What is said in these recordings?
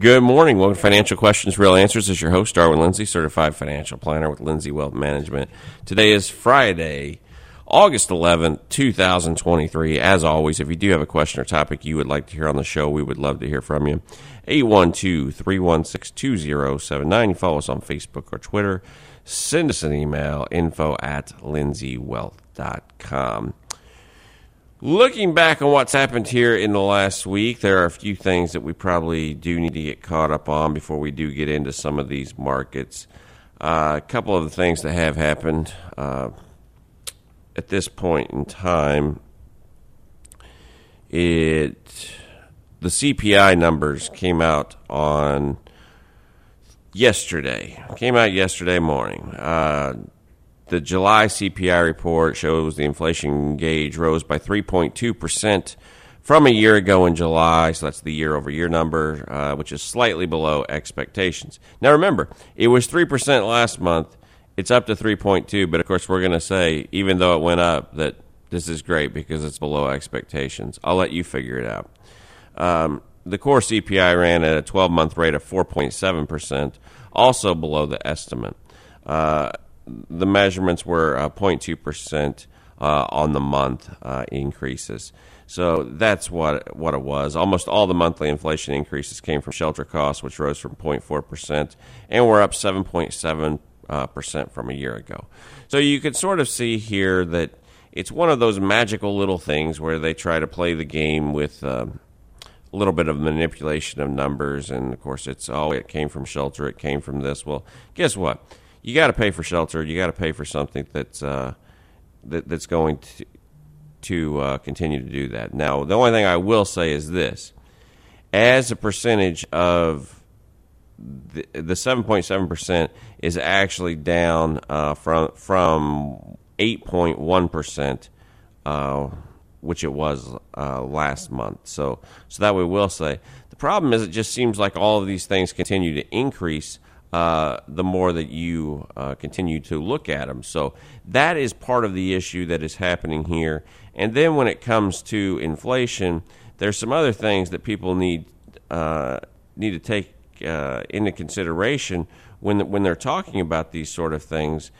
Good morning. Welcome to Financial Questions, Real Answers. This is your host, Darwin Lindsey, certified financial planner with Lindsey Wealth Management. Today is Friday, August 11th, 2023. As always, if you do have a question or topic you would like to hear on the show, we would love to hear from you. 812 316 2079. Follow us on Facebook or Twitter. Send us an email, info at lindseywealth.com. Looking back on what's happened here in the last week, there are a few things that we probably do need to get caught up on before we do get into some of these markets. Uh, a couple of the things that have happened uh, at this point in time, it the CPI numbers came out on yesterday. Came out yesterday morning. Uh, the July CPI report shows the inflation gauge rose by 3.2% from a year ago in July. So that's the year over year number, uh, which is slightly below expectations. Now remember, it was 3% last month. It's up to 3.2, but of course we're going to say, even though it went up, that this is great because it's below expectations. I'll let you figure it out. Um, the core CPI ran at a 12 month rate of 4.7%, also below the estimate. Uh, the measurements were uh, 0.2% uh, on the month uh, increases. So that's what what it was. Almost all the monthly inflation increases came from shelter costs, which rose from 0.4%, and we're up 7.7 uh, percent from a year ago. So you could sort of see here that it's one of those magical little things where they try to play the game with um, a little bit of manipulation of numbers, and of course it's oh it came from shelter, it came from this. Well, guess what? You got to pay for shelter. You got to pay for something that's uh, that, that's going to to uh, continue to do that. Now, the only thing I will say is this: as a percentage of the seven point seven percent is actually down uh, from from eight point one percent, uh, which it was uh, last month. So, so that we will say the problem is it just seems like all of these things continue to increase uh, the more that you uh, continue to look at them. So that is part of the issue that is happening here. And then when it comes to inflation, there's some other things that people need uh, need to take uh, into consideration when when they're talking about these sort of things.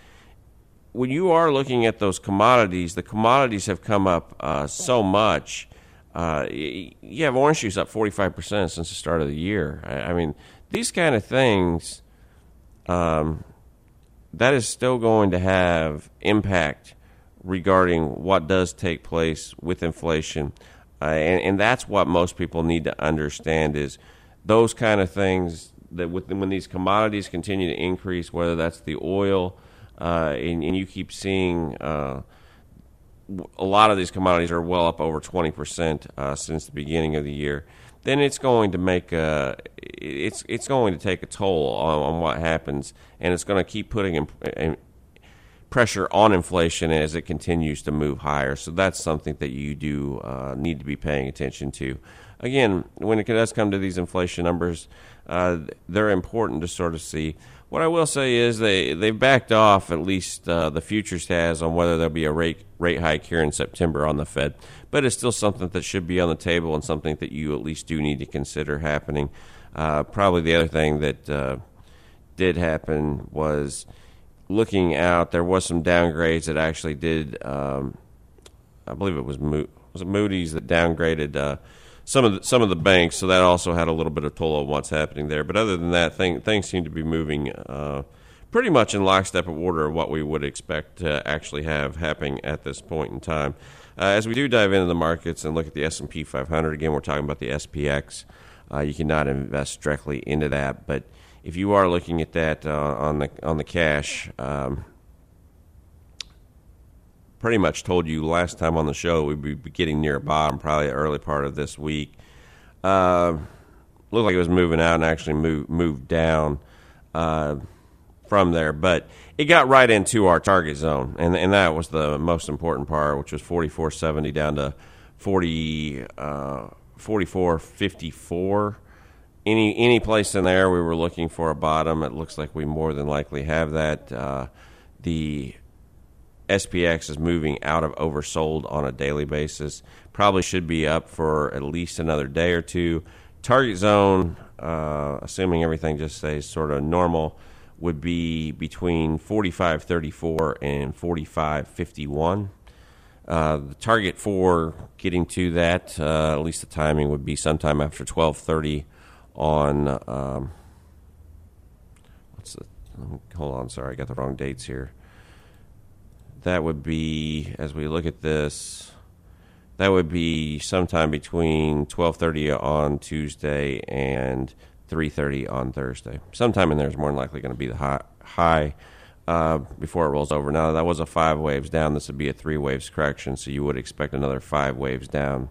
When you are looking at those commodities, the commodities have come up uh, so much. Uh, you have orange juice up 45% since the start of the year. I, I mean, these kind of things um, that is still going to have impact regarding what does take place with inflation. Uh, and, and, that's what most people need to understand is those kind of things that with, when these commodities continue to increase, whether that's the oil, uh, and, and, you keep seeing uh, a lot of these commodities are well up over 20% uh, since the beginning of the year then it's going to make a it's it's going to take a toll on, on what happens, and it's going to keep putting in, in pressure on inflation as it continues to move higher. So that's something that you do uh, need to be paying attention to. Again, when it does come to these inflation numbers, uh, they're important to sort of see. What I will say is they they've backed off at least uh, the futures has on whether there'll be a rate rate hike here in September on the Fed, but it's still something that should be on the table and something that you at least do need to consider happening. Uh, probably the other thing that uh, did happen was looking out. There was some downgrades that actually did. Um, I believe it was Mo- was it Moody's that downgraded uh, some of the, some of the banks, so that also had a little bit of toll on what's happening there. But other than that, thing, things seem to be moving uh, pretty much in lockstep of order of what we would expect to actually have happening at this point in time. Uh, as we do dive into the markets and look at the S and P 500, again, we're talking about the SPX. Uh, you cannot invest directly into that, but if you are looking at that uh, on the on the cash. Um, pretty much told you last time on the show we'd be getting near a bottom probably early part of this week. Uh, looked like it was moving out and actually moved moved down uh, from there, but it got right into our target zone, and and that was the most important part, which was forty four seventy down to 40, uh, 44 54. Any any place in there, we were looking for a bottom. It looks like we more than likely have that. Uh, the SPX is moving out of oversold on a daily basis. Probably should be up for at least another day or two. Target zone uh, assuming everything just stays sort of normal, would be between 45.34 and 45.51. Uh, the target for getting to that, uh, at least the timing, would be sometime after 12:30 on. Um, what's the? Hold on, sorry, I got the wrong dates here. That would be as we look at this. That would be sometime between 12:30 on Tuesday and 3:30 on Thursday. Sometime in there is more than likely going to be the high. high uh, before it rolls over. Now that was a five waves down. This would be a three waves correction, so you would expect another five waves down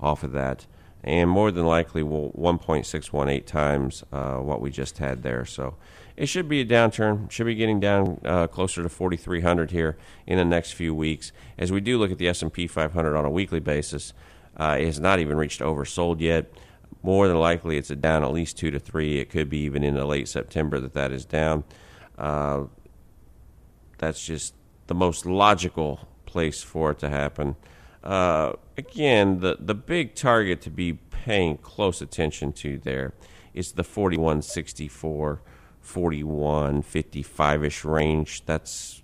off of that, and more than likely will 1.618 times uh, what we just had there. So it should be a downturn. Should be getting down uh, closer to 4,300 here in the next few weeks. As we do look at the S&P 500 on a weekly basis, uh, it has not even reached oversold yet. More than likely, it's a down at least two to three. It could be even into late September that that is down. Uh, that's just the most logical place for it to happen. Uh, again, the, the big target to be paying close attention to there is the 4164, 4155 ish range. That's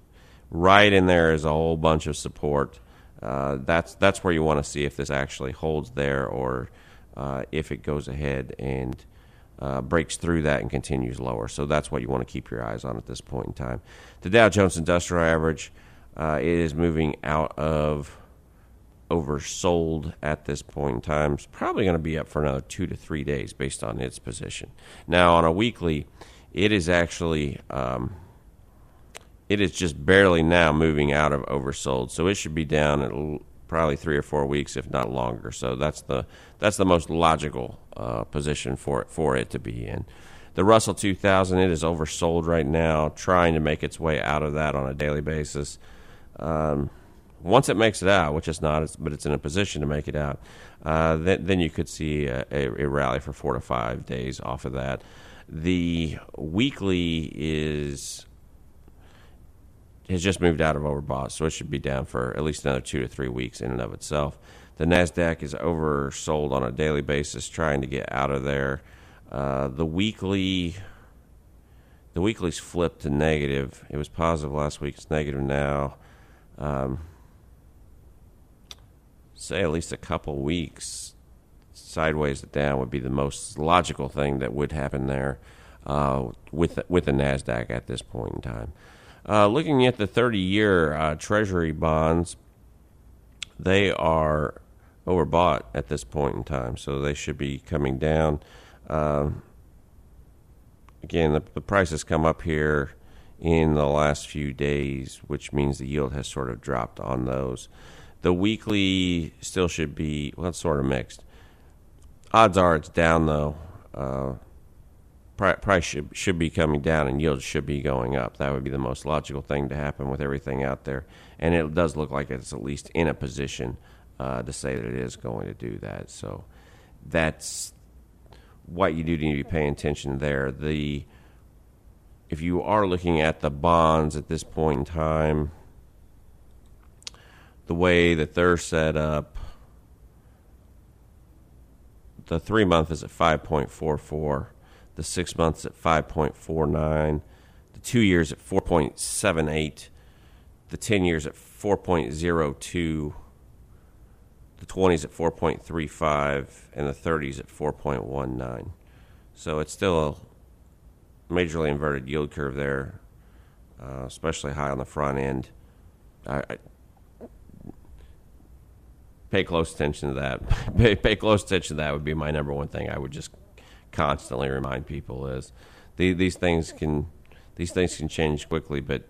right in there is a whole bunch of support. Uh, that's that's where you want to see if this actually holds there or uh, if it goes ahead and uh, breaks through that and continues lower. So that's what you want to keep your eyes on at this point in time. The Dow Jones Industrial Average uh, is moving out of oversold at this point in time. It's probably going to be up for another two to three days based on its position. Now, on a weekly, it is actually. Um, it is just barely now moving out of oversold, so it should be down at probably three or four weeks, if not longer. So that's the that's the most logical uh, position for it for it to be in. The Russell 2000 it is oversold right now, trying to make its way out of that on a daily basis. Um, once it makes it out, which it's not, it's, but it's in a position to make it out, uh, then, then you could see a, a, rally for four to five days off of that. The weekly is has just moved out of overbought, so it should be down for at least another two to three weeks in and of itself. The Nasdaq is oversold on a daily basis, trying to get out of there. Uh, the weekly, the weekly's flipped to negative. It was positive last week. It's negative now. Um, say at least a couple weeks sideways down would be the most logical thing that would happen there uh, with with the Nasdaq at this point in time. Uh, looking at the 30 year uh, Treasury bonds, they are overbought at this point in time, so they should be coming down. Um, again, the, the price has come up here in the last few days, which means the yield has sort of dropped on those. The weekly still should be, well, it's sort of mixed. Odds are it's down, though. Uh, price should should be coming down and yields should be going up. That would be the most logical thing to happen with everything out there, and it does look like it's at least in a position uh, to say that it is going to do that. So that's what you do need to be paying attention there. The if you are looking at the bonds at this point in time, the way that they're set up, the three month is at five point four four the six months at 5.49, the two years at 4.78, the 10 years at 4.02, the 20s at 4.35, and the 30s at 4.19. So it's still a majorly inverted yield curve there, uh, especially high on the front end. I, I, pay close attention to that. pay, pay close attention to that would be my number one thing. I would just constantly remind people is the, these things can these things can change quickly, but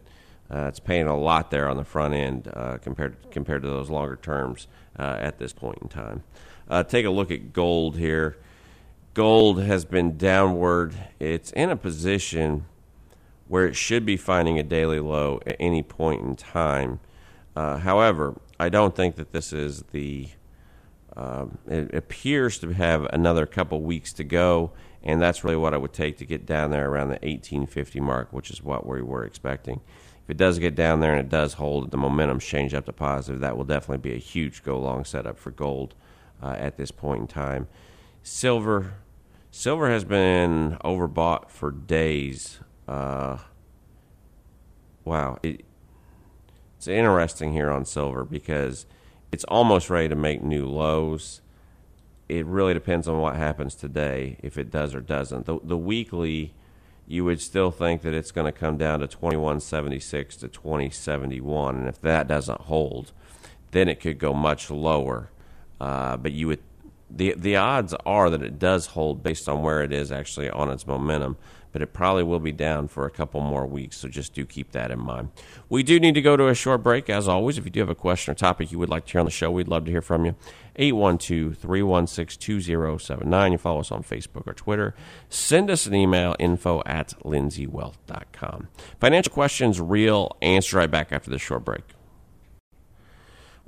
uh, it's paying a lot there on the front end uh, compared compared to those longer terms uh, at this point in time. Uh, take a look at gold here. Gold has been downward. It's in a position where it should be finding a daily low at any point in time. Uh, however, I don't think that this is the um, it appears to have another couple weeks to go, and that's really what it would take to get down there around the 1850 mark, which is what we were expecting. If it does get down there and it does hold, the momentum's change up to positive, that will definitely be a huge go long setup for gold uh, at this point in time. Silver, Silver has been overbought for days. Uh, wow, it, it's interesting here on silver because it's almost ready to make new lows. It really depends on what happens today, if it does or doesn't. The, the weekly, you would still think that it's going to come down to 2176 to 2071, and if that doesn't hold, then it could go much lower. Uh, but you would the the odds are that it does hold based on where it is actually on its momentum, but it probably will be down for a couple more weeks. So just do keep that in mind. We do need to go to a short break, as always. If you do have a question or topic you would like to hear on the show, we'd love to hear from you. 812-316-2079. You follow us on Facebook or Twitter. Send us an email, info at lindseywealth.com. Financial questions, real answer right back after this short break.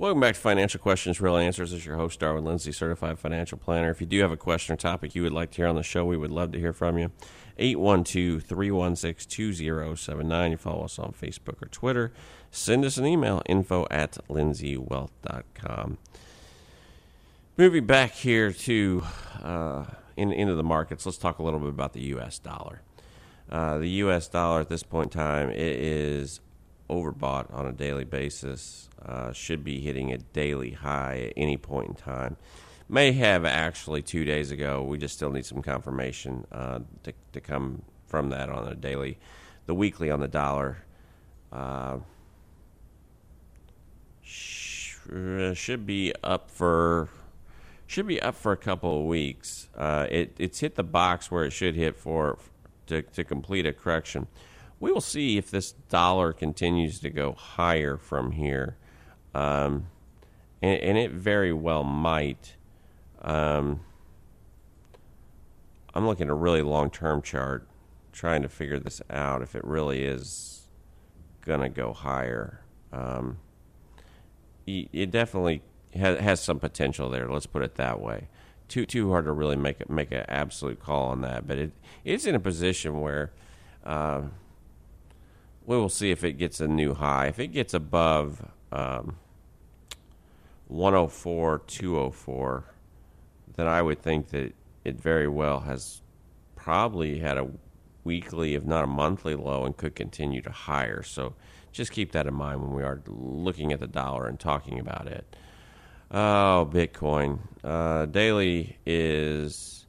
Welcome back to Financial Questions, Real Answers. This is your host, Darwin Lindsey, certified financial planner. If you do have a question or topic you would like to hear on the show, we would love to hear from you. 812 316 2079. You follow us on Facebook or Twitter. Send us an email, info at lindseywealth.com. Moving back here to uh, in, into the markets, let's talk a little bit about the U.S. dollar. Uh, the U.S. dollar at this point in time it is overbought on a daily basis uh, should be hitting a daily high at any point in time. May have actually two days ago. We just still need some confirmation uh, to, to come from that on a daily. The weekly on the dollar uh, sh- should be up for should be up for a couple of weeks. Uh, it, it's hit the box where it should hit for to, to complete a correction. We will see if this dollar continues to go higher from here um, and, and, it very well might. Um, I'm looking at a really long term chart, trying to figure this out if it really is going to go higher. Um, it definitely has, some potential there. Let's put it that way. Too too hard to really make make an absolute call on that, but it it's in a position where uh, we will see if it gets a new high. If it gets above um, 104, 204, then I would think that it very well has probably had a weekly, if not a monthly low, and could continue to higher. So just keep that in mind when we are looking at the dollar and talking about it. Oh, Bitcoin. Uh, daily is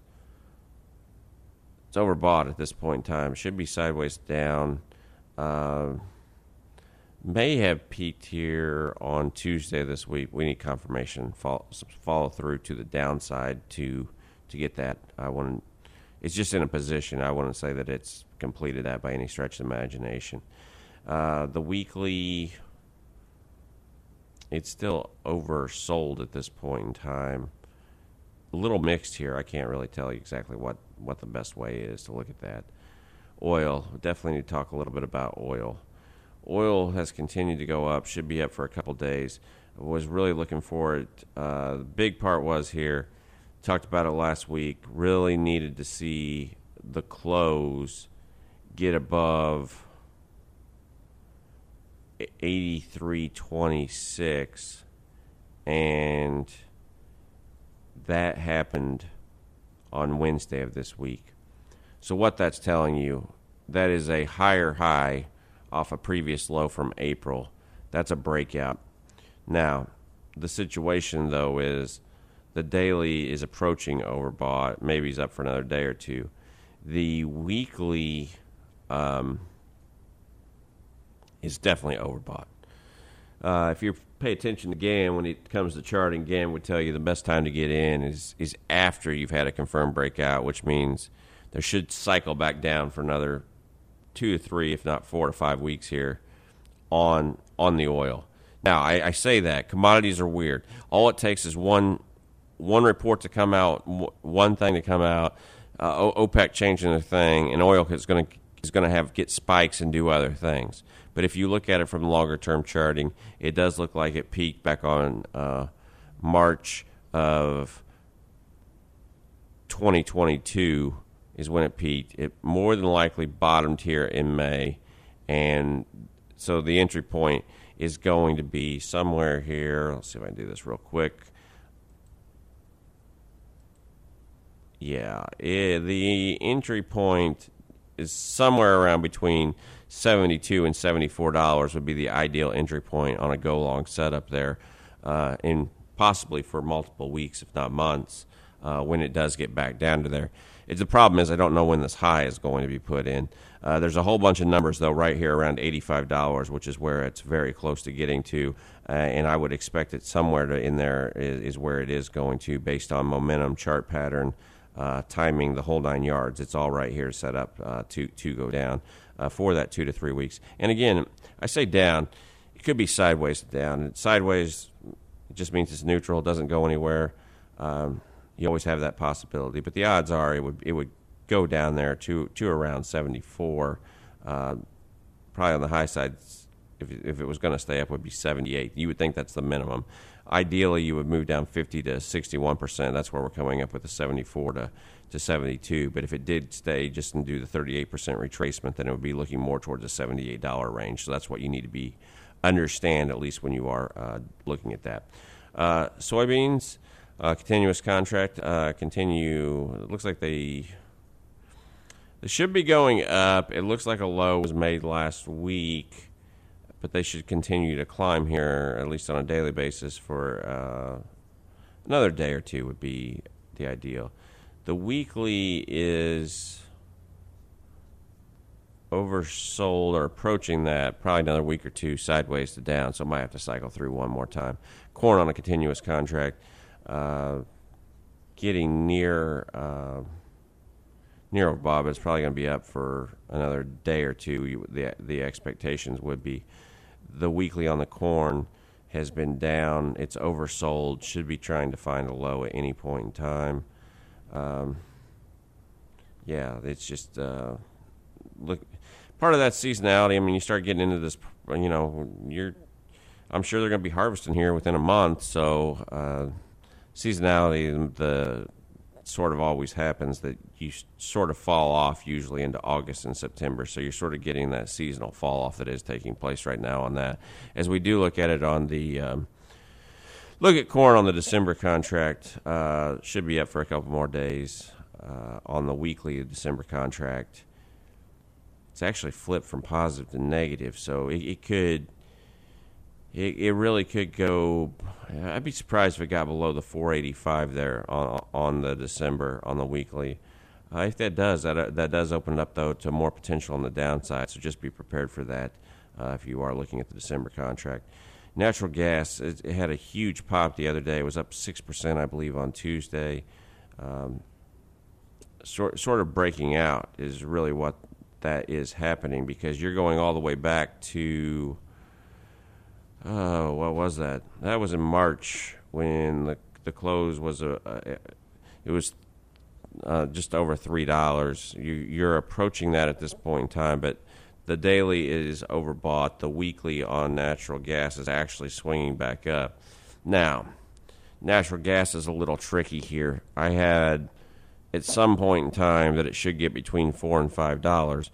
it's overbought at this point in time. Should be sideways down. Uh, may have peaked here on Tuesday this week. We need confirmation, follow, follow through to the downside to to get that. I want. It's just in a position. I wouldn't say that it's completed that by any stretch of imagination. Uh, the weekly, it's still oversold at this point in time. A little mixed here. I can't really tell you exactly what, what the best way is to look at that. Oil, definitely need to talk a little bit about oil. Oil has continued to go up, should be up for a couple days. Was really looking for it. Uh, the big part was here, talked about it last week, really needed to see the close get above 83.26 and that happened on Wednesday of this week. So what that's telling you, that is a higher high off a previous low from April. That's a breakout. Now, the situation though is the daily is approaching overbought. Maybe he's up for another day or two. The weekly um, is definitely overbought. Uh, if you pay attention to Gann when it comes to charting, Gann would tell you the best time to get in is is after you've had a confirmed breakout, which means there should cycle back down for another two to three, if not four to five weeks here on on the oil. Now, I, I, say that commodities are weird. All it takes is one one report to come out, one thing to come out, uh, OPEC changing their thing, and oil is going to is going to have get spikes and do other things. But if you look at it from longer term charting, it does look like it peaked back on uh, March of 2022 is when it peaked. It more than likely bottomed here in May, and so the entry point is going to be somewhere here. Let's see if I can do this real quick. Yeah, it, the entry point is somewhere around between seventy-two and seventy-four dollars would be the ideal entry point on a go long setup there, uh, and possibly for multiple weeks, if not months, uh, when it does get back down to there. It's the problem is I don't know when this high is going to be put in. Uh, there's a whole bunch of numbers though right here around eighty-five dollars, which is where it's very close to getting to, uh, and I would expect it somewhere to, in there is, is, where it is going to based on momentum, chart pattern, uh, timing, the whole nine yards. It's all right here set up uh, to to go down uh, for that two to three weeks. And again, I say down, it could be sideways down. Sideways just means it's neutral, doesn't go anywhere. Um, you always have that possibility, but the odds are it would it would go down there to to around 74. Uh, probably on the high side, if if it was going to stay up, would be 78. You would think that's the minimum. Ideally, you would move down 50 to 61 percent. That's where we're coming up with the 74 to to 72. But if it did stay just and do the 38 percent retracement, then it would be looking more towards the 78 dollar range. So that's what you need to be understand at least when you are uh, looking at that. Uh, soybeans. Uh, continuous contract uh, continue. It looks like they they should be going up. It looks like a low was made last week, but they should continue to climb here at least on a daily basis for uh, another day or two would be the ideal. The weekly is oversold or approaching that, probably another week or two sideways to down, so I might have to cycle through one more time. Corn on a continuous contract uh, getting near uh, near Bob is probably going to be up for another day or two. The the expectations would be the weekly on the corn has been down. It's oversold. Should be trying to find a low at any point in time. Um, yeah, it's just uh, look part of that seasonality. I mean, you start getting into this. You know, you're. I'm sure they're going to be harvesting here within a month, so uh, seasonality, the sort of always happens that you sort of fall off usually into August and September. So you're sort of getting that seasonal fall off that is taking place right now on that. As we do look at it on the um, look at corn on the December contract, uh, should be up for a couple more days. Uh, on the weekly December contract, it's actually flipped from positive to negative, so it, it could it, it really could go. I'd be surprised if it got below the 485 there on on the December on the weekly. Uh, if that does, that uh, that does open it up though to more potential on the downside. So just be prepared for that uh, if you are looking at the December contract. Natural gas it, it, had a huge pop the other day. It was up six percent, I believe, on Tuesday. Um, sort sort of breaking out is really what that is happening because you're going all the way back to oh, what was that? That was in March when the the close was a, a it was uh, just over three dollars. You you're approaching that at this point in time, but the daily is overbought. The weekly on natural gas is actually swinging back up. Now, natural gas is a little tricky here. I had at some point in time that it should get between four and five dollars.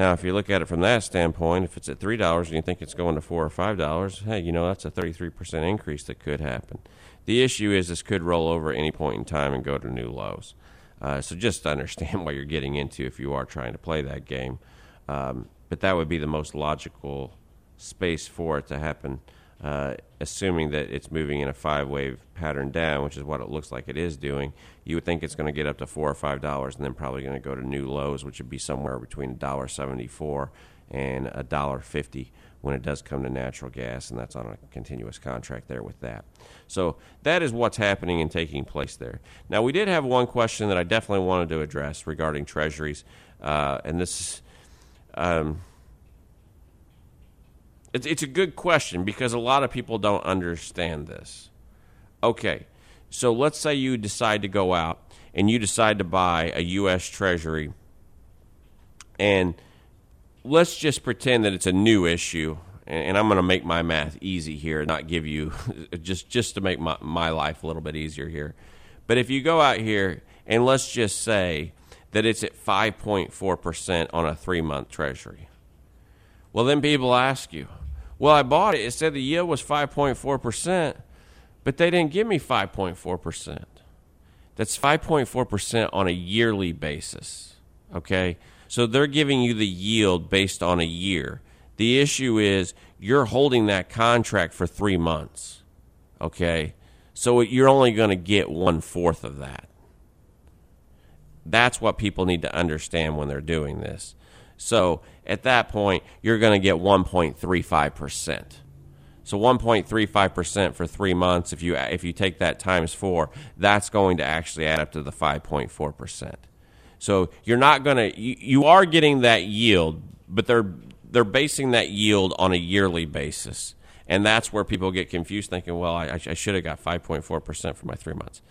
Now, if you look at it from that standpoint, if it's at three dollars and you think it's going to four or five dollars, hey, you know that's a thirty-three percent increase that could happen. The issue is this could roll over at any point in time and go to new lows. Uh, so just understand what you're getting into if you are trying to play that game. Um, but that would be the most logical space for it to happen uh, assuming that it's moving in a five wave pattern down, which is what it looks like it is doing, you would think it's going to get up to four or five dollars, and then probably going to go to new lows, which would be somewhere between a dollar seventy four and a dollar fifty when it does come to natural gas, and that's on a continuous contract there with that. So that is what's happening and taking place there. Now we did have one question that I definitely wanted to address regarding treasuries, uh, and this is. Um, it's a good question because a lot of people don't understand this. Okay, so let's say you decide to go out and you decide to buy a U.S. Treasury, and let's just pretend that it's a new issue. And I'm going to make my math easy here, not give you just just to make my, my life a little bit easier here. But if you go out here and let's just say that it's at 5.4% on a three month treasury. Well, then people ask you, well, I bought it. It said the yield was 5.4%, but they didn't give me 5.4%. That's 5.4% on a yearly basis. Okay? So they're giving you the yield based on a year. The issue is you're holding that contract for three months. Okay? So you're only going to get one fourth of that. That's what people need to understand when they're doing this. So at that point, you're going to get 1.35%. So 1.35% for three months, if you if you take that times four, that's going to actually add up to the 5.4%. So you're not going to you, you are getting that yield, but they're they're basing that yield on a yearly basis, and that's where people get confused, thinking, well, I, I should have got 5.4% for my three months.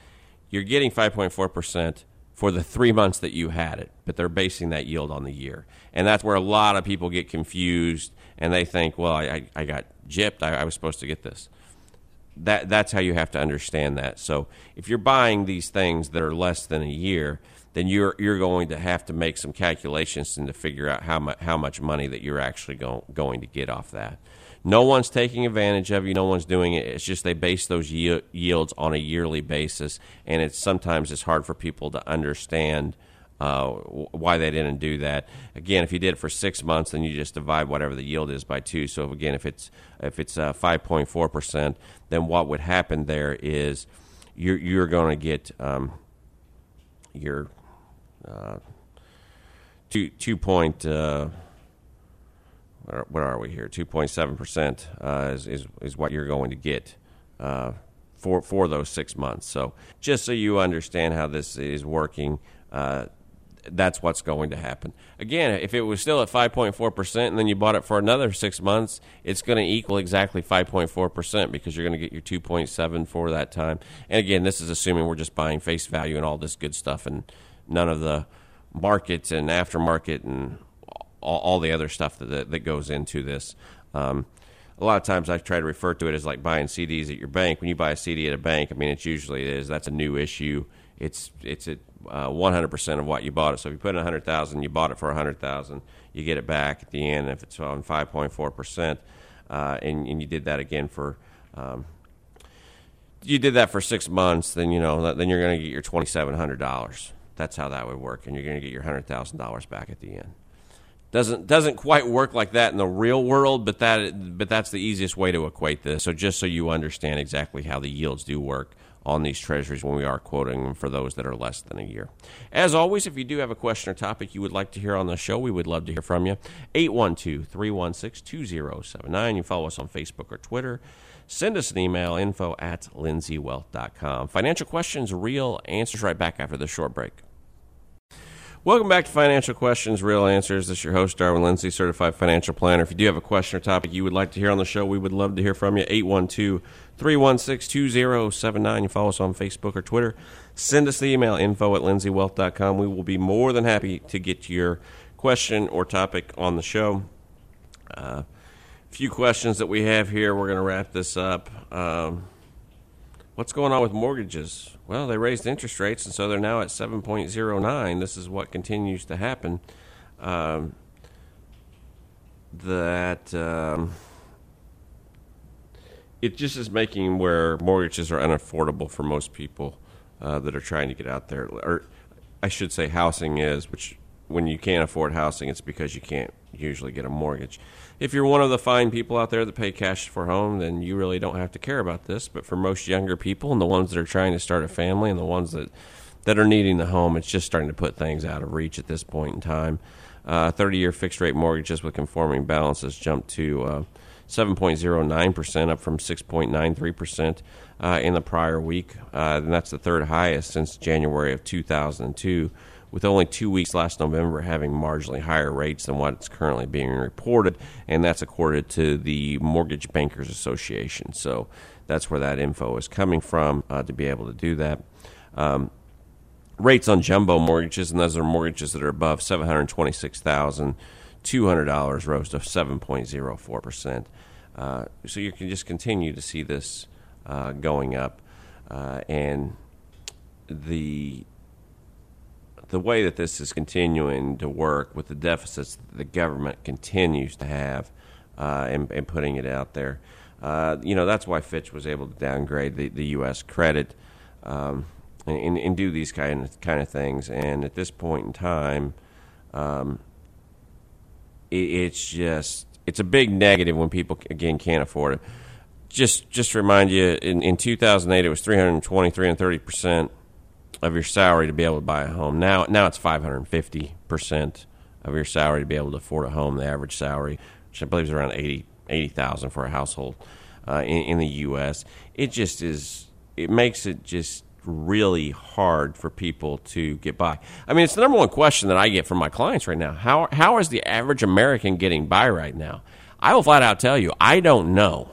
You're getting 5.4% for the three months that you had it, but they're basing that yield on the year. And that's where a lot of people get confused and they think, well, I, I got gypped. I, I was supposed to get this. That, that's how you have to understand that. So if you're buying these things that are less than a year, then you're, you're going to have to make some calculations and to figure out how, mu- how much money that you're actually go- going to get off that. No one's taking advantage of you. No one's doing it. It's just they base those yields on a yearly basis, and it's sometimes it's hard for people to understand uh, why they didn't do that. Again, if you did it for six months, then you just divide whatever the yield is by two. So again, if it's if it's uh, five point four percent, then what would happen there is you're you're going to get um, your uh, two two point. Uh, what are we here? Two point seven percent uh, is, is what you're going to get for for those six months. So just so you understand how this is working, uh, that's what's going to happen. Again, if it was still at five point four percent, and then you bought it for another six months, it's going to equal exactly five point four percent because you're going to get your two point seven for that time. And again, this is assuming we're just buying face value and all this good stuff, and none of the markets and aftermarket and all, all the other stuff that, that goes into this. Um, a lot of times I try to refer to it as like buying CDs at your bank. When you buy a CD at a bank, I mean, it's usually it is that's a new issue. It's it's at uh, one hundred percent of what you bought it. So if you put in a hundred thousand, you bought it for a hundred thousand, you get it back at the end if it's on five point four percent, uh, and and you did that again for. Um, you did that for six months, then you know then you're going to get your twenty seven hundred dollars. That's how that would work, and you're going to get your hundred thousand dollars back at the end doesn't doesn't quite work like that in the real world, but that but that's the easiest way to equate this. So just so you understand exactly how the yields do work on these treasuries when we are quoting them for those that are less than a year. As always, if you do have a question or topic you would like to hear on the show, we would love to hear from you. 812-316-2079. You follow us on Facebook or Twitter. Send us an email, info at lindseywealth.com. Financial questions, real answers right back after this short break. Welcome back to Financial Questions, Real Answers. This is your host, Darwin Lindsey, certified financial planner. If you do have a question or topic you would like to hear on the show, we would love to hear from you. 812 316 2079. You follow us on Facebook or Twitter. Send us the email, info at lindseywealth.com. We will be more than happy to get your question or topic on the show. A uh, few questions that we have here. We're going to wrap this up. Um, what's going on with mortgages? Well, they raised interest rates, and so they're now at 7.09. This is what continues to happen. Um, that um, it just is making where mortgages are unaffordable for most people uh, that are trying to get out there. Or I should say, housing is, which when you can't afford housing, it's because you can't usually get a mortgage if you're one of the fine people out there that pay cash for home, then you really don't have to care about this. But for most younger people and the ones that are trying to start a family and the ones that that are needing the home, it's just starting to put things out of reach at this point in time. 30 uh, year fixed rate mortgages with conforming balances jumped to uh, 7.09%, up from 6.93% uh, in the prior week. Uh, and that's the third highest since January of 2002 with only two weeks last November having marginally higher rates than what's currently being reported, and that's according to the Mortgage Bankers Association. So that's where that info is coming from uh, to be able to do that. Um, rates on jumbo mortgages, and those are mortgages that are above seven hundred twenty-six thousand two hundred dollars, rose to seven point zero four percent. Uh, so you can just continue to see this uh, going up, uh, and the the way that this is continuing to work with the deficits that the government continues to have uh, and, putting it out there, uh, you know, that's why Fitch was able to downgrade the, the U.S. credit. Um, and, and, do these kind of kind of things. And at this point in time, um, it, it's just it's a big negative when people again can't afford it. Just just remind you, in, in 2008 it was 320, 330 percent of your salary to be able to buy a home. Now now it's 550 percent of your salary to be able to afford a home. The average salary, which I believe is around 80 80,000 for a household uh, in, in the U.S. It just is. It makes it just really hard for people to get by. I mean, it's the number one question that I get from my clients right now. How how is the average American getting by right now? I will flat out tell you, I don't know.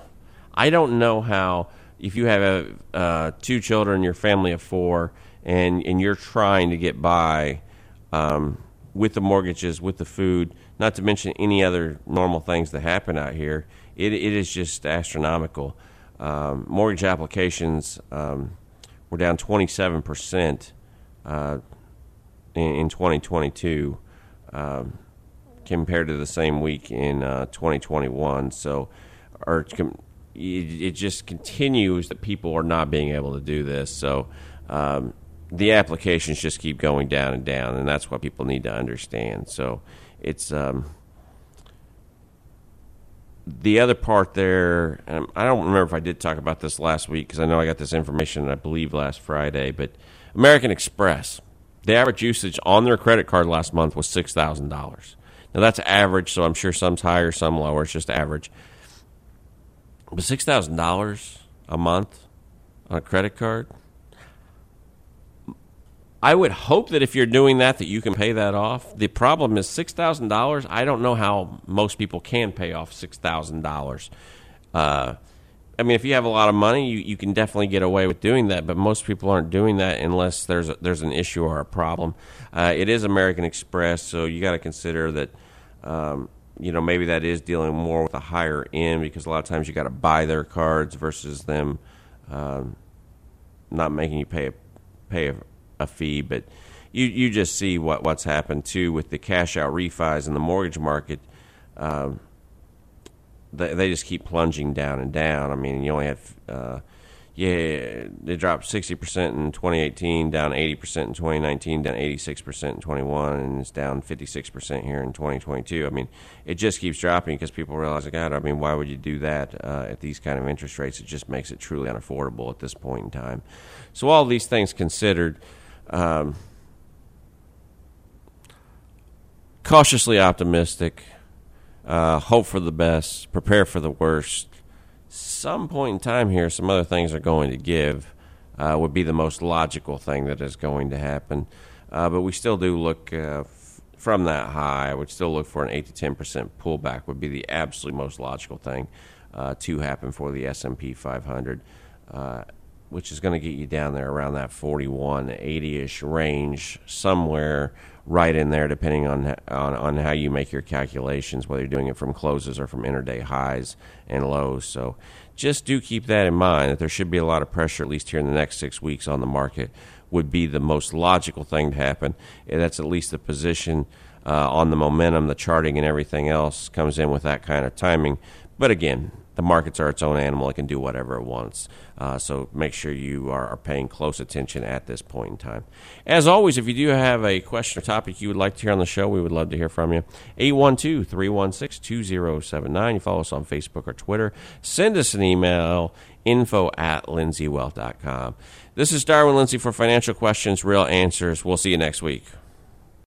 I don't know how if you have a, uh, two children, your family of four, and and you're trying to get by um, with the mortgages, with the food, not to mention any other normal things that happen out here. It it is just astronomical. Um, mortgage applications. Um, we're down 27 percent uh, in, in, 2022 um, compared to the same week in uh, 2021. So, or it, it, just continues that people are not being able to do this. So. Um, the applications just keep going down and down, and that's what people need to understand. So, it's um, the other part there, I don't remember if I did talk about this last week because I know I got this information, I believe, last Friday. But American Express, the average usage on their credit card last month was six thousand dollars. Now that's average, so I'm sure some's higher, some lower. It's just average. But six thousand dollars a month on a credit card I would hope that if you're doing that, that you can pay that off. The problem is six thousand dollars. I don't know how most people can pay off six thousand uh, dollars. I mean, if you have a lot of money, you, you can definitely get away with doing that. But most people aren't doing that unless there's a, there's an issue or a problem. Uh, it is American Express, so you got to consider that. Um, you know, maybe that is dealing more with a higher end because a lot of times you got to buy their cards versus them um, not making you pay a, pay a, a fee, but you you just see what what's happened too with the cash out refis in the mortgage market. Um, they, they just keep plunging down and down. I mean, you only have uh, yeah, they dropped sixty percent in 2018, down eighty percent in 2019, down eighty six percent in 21, and it's down fifty six percent here in 2022. I mean, it just keeps dropping because people realize, God, I mean, why would you do that uh, at these kind of interest rates? It just makes it truly unaffordable at this point in time. So all these things considered. Um, cautiously optimistic, uh, hope for the best, prepare for the worst. Some point in time here, some other things are going to give. Uh, would be the most logical thing that is going to happen. Uh, but we still do look uh, f- from that high. I would still look for an eight to ten percent pullback. Would be the absolute most logical thing uh, to happen for the S and P 500 which is going to get you down there around that 41 80ish range somewhere right in there depending on, on on how you make your calculations whether you're doing it from closes or from intraday highs and lows. So just do keep that in mind that there should be a lot of pressure at least here in the next 6 weeks on the market would be the most logical thing to happen. That's at least the position uh, on the momentum the charting and everything else comes in with that kind of timing. But again the markets are its own animal. It can do whatever it wants. Uh, so make sure you are, are, paying close attention at this point in time. As always, if you do have a question or topic you would like to hear on the show, we would love to hear from you. 812 316 2079. You follow us on Facebook or Twitter. Send us an email info at lindseywealth.com. This is Darwin Lindsey for Financial Questions, Real Answers. We'll see you next week.